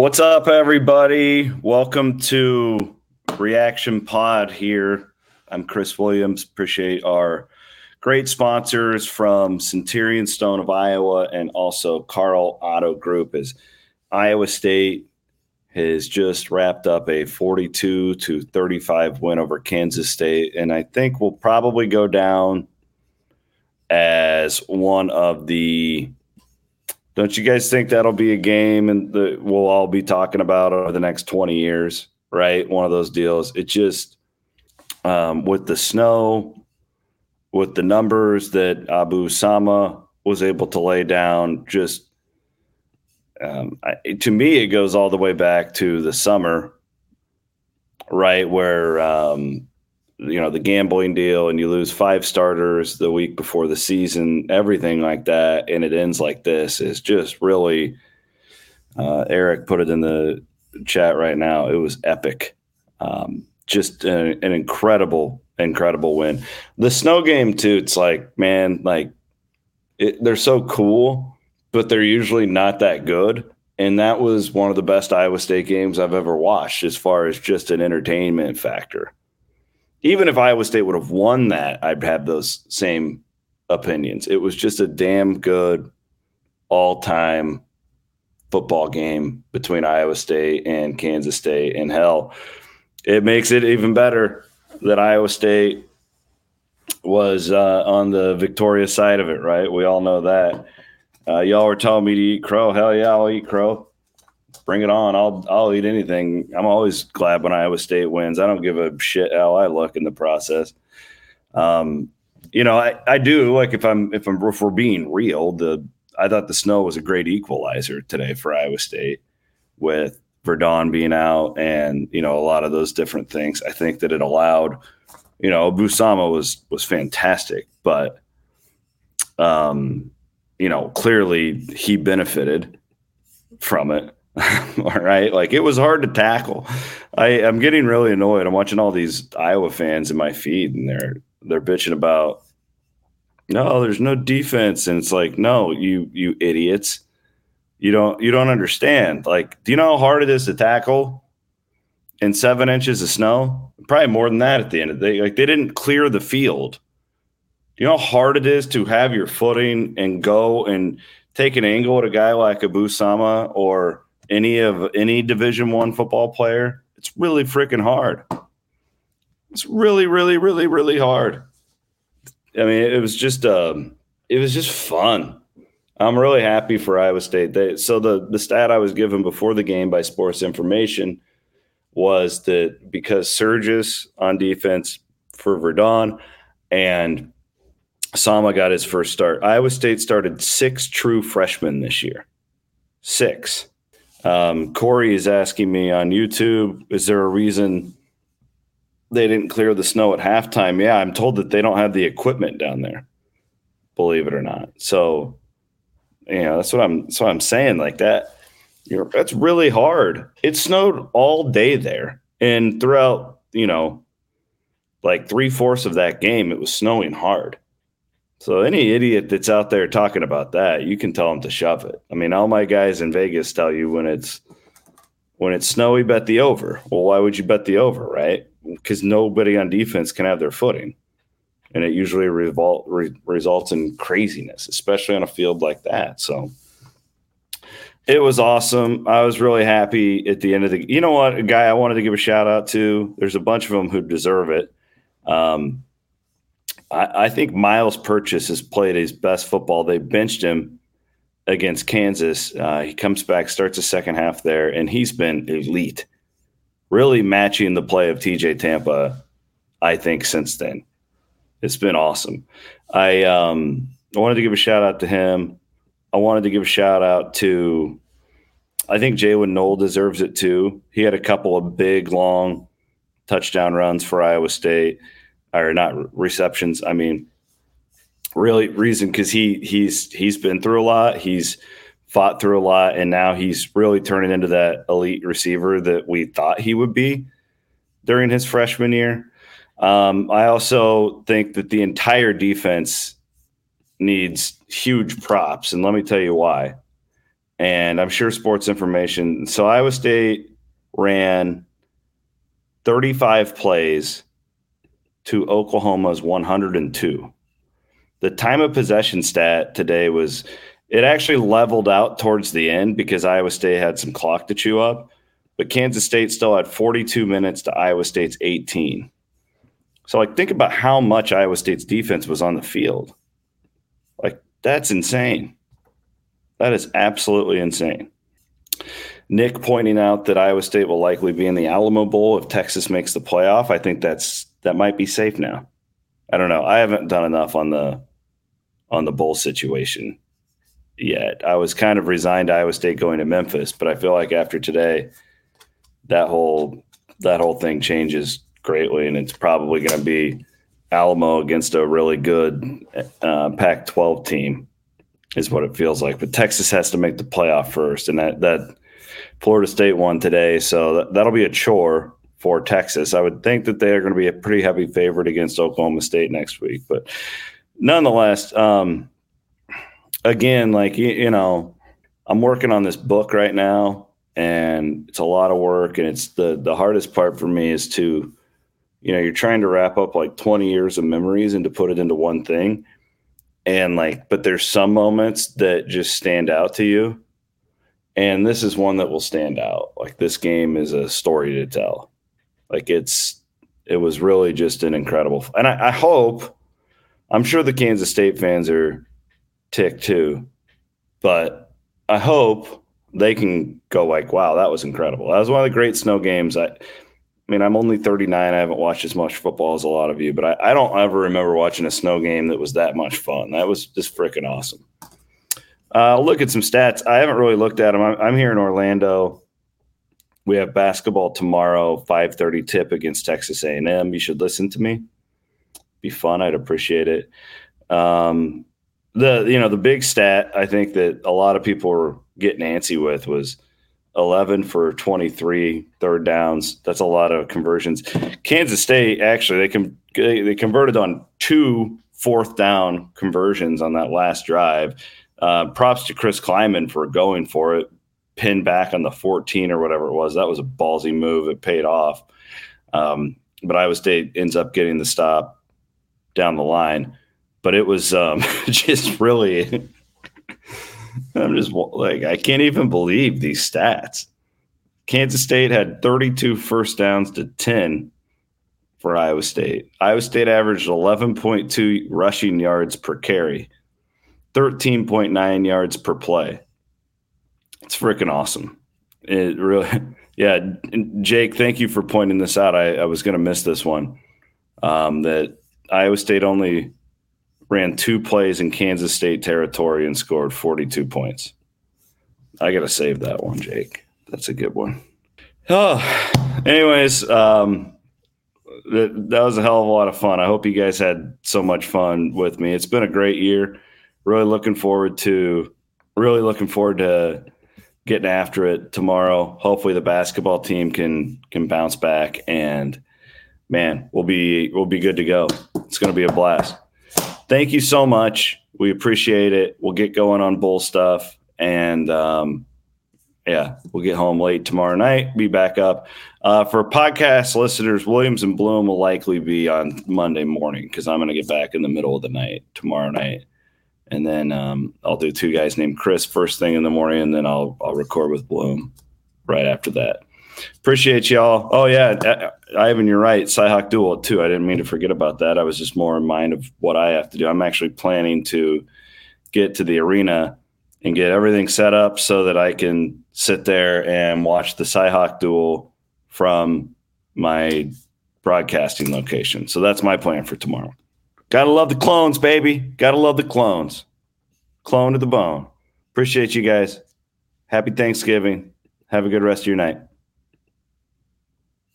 What's up, everybody? Welcome to Reaction Pod here. I'm Chris Williams. Appreciate our great sponsors from Centurion Stone of Iowa and also Karl Auto Group as Iowa State has just wrapped up a 42 to 35 win over Kansas State. And I think will probably go down as one of the don't you guys think that'll be a game and that we'll all be talking about over the next 20 years, right? One of those deals. It just um, with the snow, with the numbers that Abu Sama was able to lay down, just um, I, to me, it goes all the way back to the summer, right? Where um, you know the gambling deal and you lose five starters the week before the season everything like that and it ends like this is just really uh, eric put it in the chat right now. It was epic. Um, just an incredible incredible win. The snow game too it's like man like it, they're so cool but they're usually not that good. And that was one of the best iowa state games i've ever watched as far as just an entertainment factor even if Iowa State would have won that, I'd have those same opinions. It was just a damn good all time football game between Iowa State and Kansas State. And hell, it makes it even better that Iowa State was uh, on the victorious side of it, right? We all know that. Uh, y'all were telling me to eat crow. Hell yeah, I'll eat crow bring it on. I'll I'll eat anything. I'm always glad when Iowa State wins. I don't give a shit how I look in the process. Um, you know, I, I do like if I'm if I'm if we're being real, the I thought the snow was a great equalizer today for Iowa State with Verdon being out and you know a lot of those different things. I think that it allowed, you know, Busama was was fantastic, but um, you know, clearly he benefited from it. all right. Like it was hard to tackle. I, I'm getting really annoyed. I'm watching all these Iowa fans in my feed and they're they're bitching about no, there's no defense. And it's like, no, you you idiots. You don't you don't understand. Like, do you know how hard it is to tackle in seven inches of snow? Probably more than that at the end of the day. Like they didn't clear the field. Do you know how hard it is to have your footing and go and take an angle at a guy like Abu Sama or any of any division one football player it's really freaking hard. It's really really really really hard. I mean it was just um it was just fun. I'm really happy for iowa state. They, so the the stat i was given before the game by sports information was that because Sergis on defense for verdon and sama got his first start iowa state started six true freshmen this year. Six um, Corey is asking me on YouTube, is there a reason they didn't clear the snow at halftime? Yeah, I'm told that they don't have the equipment down there, believe it or not. So, you know, that's what I'm that's what I'm saying. Like that, you know, that's really hard. It snowed all day there. And throughout, you know, like three fourths of that game, it was snowing hard. So any idiot that's out there talking about that, you can tell them to shove it. I mean, all my guys in Vegas tell you when it's when it's snowy, bet the over. Well, why would you bet the over, right? Because nobody on defense can have their footing, and it usually revol- re- results in craziness, especially on a field like that. So it was awesome. I was really happy at the end of the. You know what, a guy I wanted to give a shout out to. There's a bunch of them who deserve it. Um, I, I think Myles Purchase has played his best football. They benched him against Kansas. Uh, he comes back, starts the second half there, and he's been elite, really matching the play of TJ Tampa. I think since then, it's been awesome. I um, I wanted to give a shout out to him. I wanted to give a shout out to. I think Jaylin Noel deserves it too. He had a couple of big, long touchdown runs for Iowa State or not receptions. I mean, really reason because he he's he's been through a lot. He's fought through a lot, and now he's really turning into that elite receiver that we thought he would be during his freshman year. Um, I also think that the entire defense needs huge props, and let me tell you why. and I'm sure Sports Information. So Iowa State ran 35 plays to Oklahoma's 102. The time of possession stat today was it actually leveled out towards the end because Iowa State had some clock to chew up, but Kansas State still had 42 minutes to Iowa State's 18. So, like, think about how much Iowa State's defense was on the field. Like, that's insane. That is absolutely insane. Nick pointing out that Iowa State will likely be in the Alamo Bowl if Texas makes the playoff. I think that's that might be safe now. I don't know. I haven't done enough on the on the bowl situation yet. I was kind of resigned Iowa State going to Memphis, but I feel like after today, that whole that whole thing changes greatly, and it's probably going to be Alamo against a really good uh, Pac-12 team, is what it feels like. But Texas has to make the playoff first, and that that Florida State won today, so that, that'll be a chore for Texas. I would think that they are going to be a pretty heavy favorite against Oklahoma State next week, but nonetheless, um, again, like you, you know, I'm working on this book right now, and it's a lot of work, and it's the the hardest part for me is to, you know, you're trying to wrap up like 20 years of memories and to put it into one thing, and like, but there's some moments that just stand out to you, and this is one that will stand out. Like this game is a story to tell. Like it's it was really just an incredible, and I, I hope. I'm sure the Kansas State fans are ticked too. But I hope they can go like, wow, that was incredible. That was one of the great snow games. I, I mean, I'm only 39. I haven't watched as much football as a lot of you, but I, I don't ever remember watching a snow game that was that much fun. That was just freaking awesome. Uh, look at some stats. I haven't really looked at them. I'm, I'm here in Orlando. We have basketball tomorrow, 5:30 tip against Texas A&M. You should listen to me. Be fun. I'd appreciate it. Um, the you know the big stat I think that a lot of people were getting antsy with was 11 for 23 third downs. That's a lot of conversions. Kansas State actually they can they converted on two fourth down conversions on that last drive. Uh, props to Chris Klieman for going for it, pinned back on the 14 or whatever it was. That was a ballsy move. It paid off. Um, but Iowa State ends up getting the stop down the line but it was um, just really. I'm just like I can't even believe these stats. Kansas State had 32 first downs to 10 for Iowa State. Iowa State averaged 11.2 rushing yards per carry, 13.9 yards per play. It's freaking awesome. It really, yeah. Jake, thank you for pointing this out. I, I was going to miss this one. Um, that Iowa State only ran two plays in Kansas State territory and scored 42 points. I got to save that one, Jake. That's a good one. Oh, anyways, um, that, that was a hell of a lot of fun. I hope you guys had so much fun with me. It's been a great year. Really looking forward to, really looking forward to getting after it tomorrow. Hopefully, the basketball team can can bounce back and man, we'll be we'll be good to go. It's going to be a blast thank you so much. We appreciate it. We'll get going on bull stuff. And um, yeah, we'll get home late tomorrow night, be back up. Uh, for podcast listeners, Williams and Bloom will likely be on Monday morning because I'm going to get back in the middle of the night tomorrow night. And then um, I'll do two guys named Chris first thing in the morning, and then I'll I'll record with Bloom right after that. Appreciate y'all. Oh yeah, Ivan, you're right. Cyhawk Duel too. I didn't mean to forget about that. I was just more in mind of what I have to do. I'm actually planning to get to the arena and get everything set up so that I can sit there and watch the Cyhawk Duel from my broadcasting location. So that's my plan for tomorrow. Gotta love the clones, baby. Gotta love the clones. Clone to the bone. Appreciate you guys. Happy Thanksgiving. Have a good rest of your night.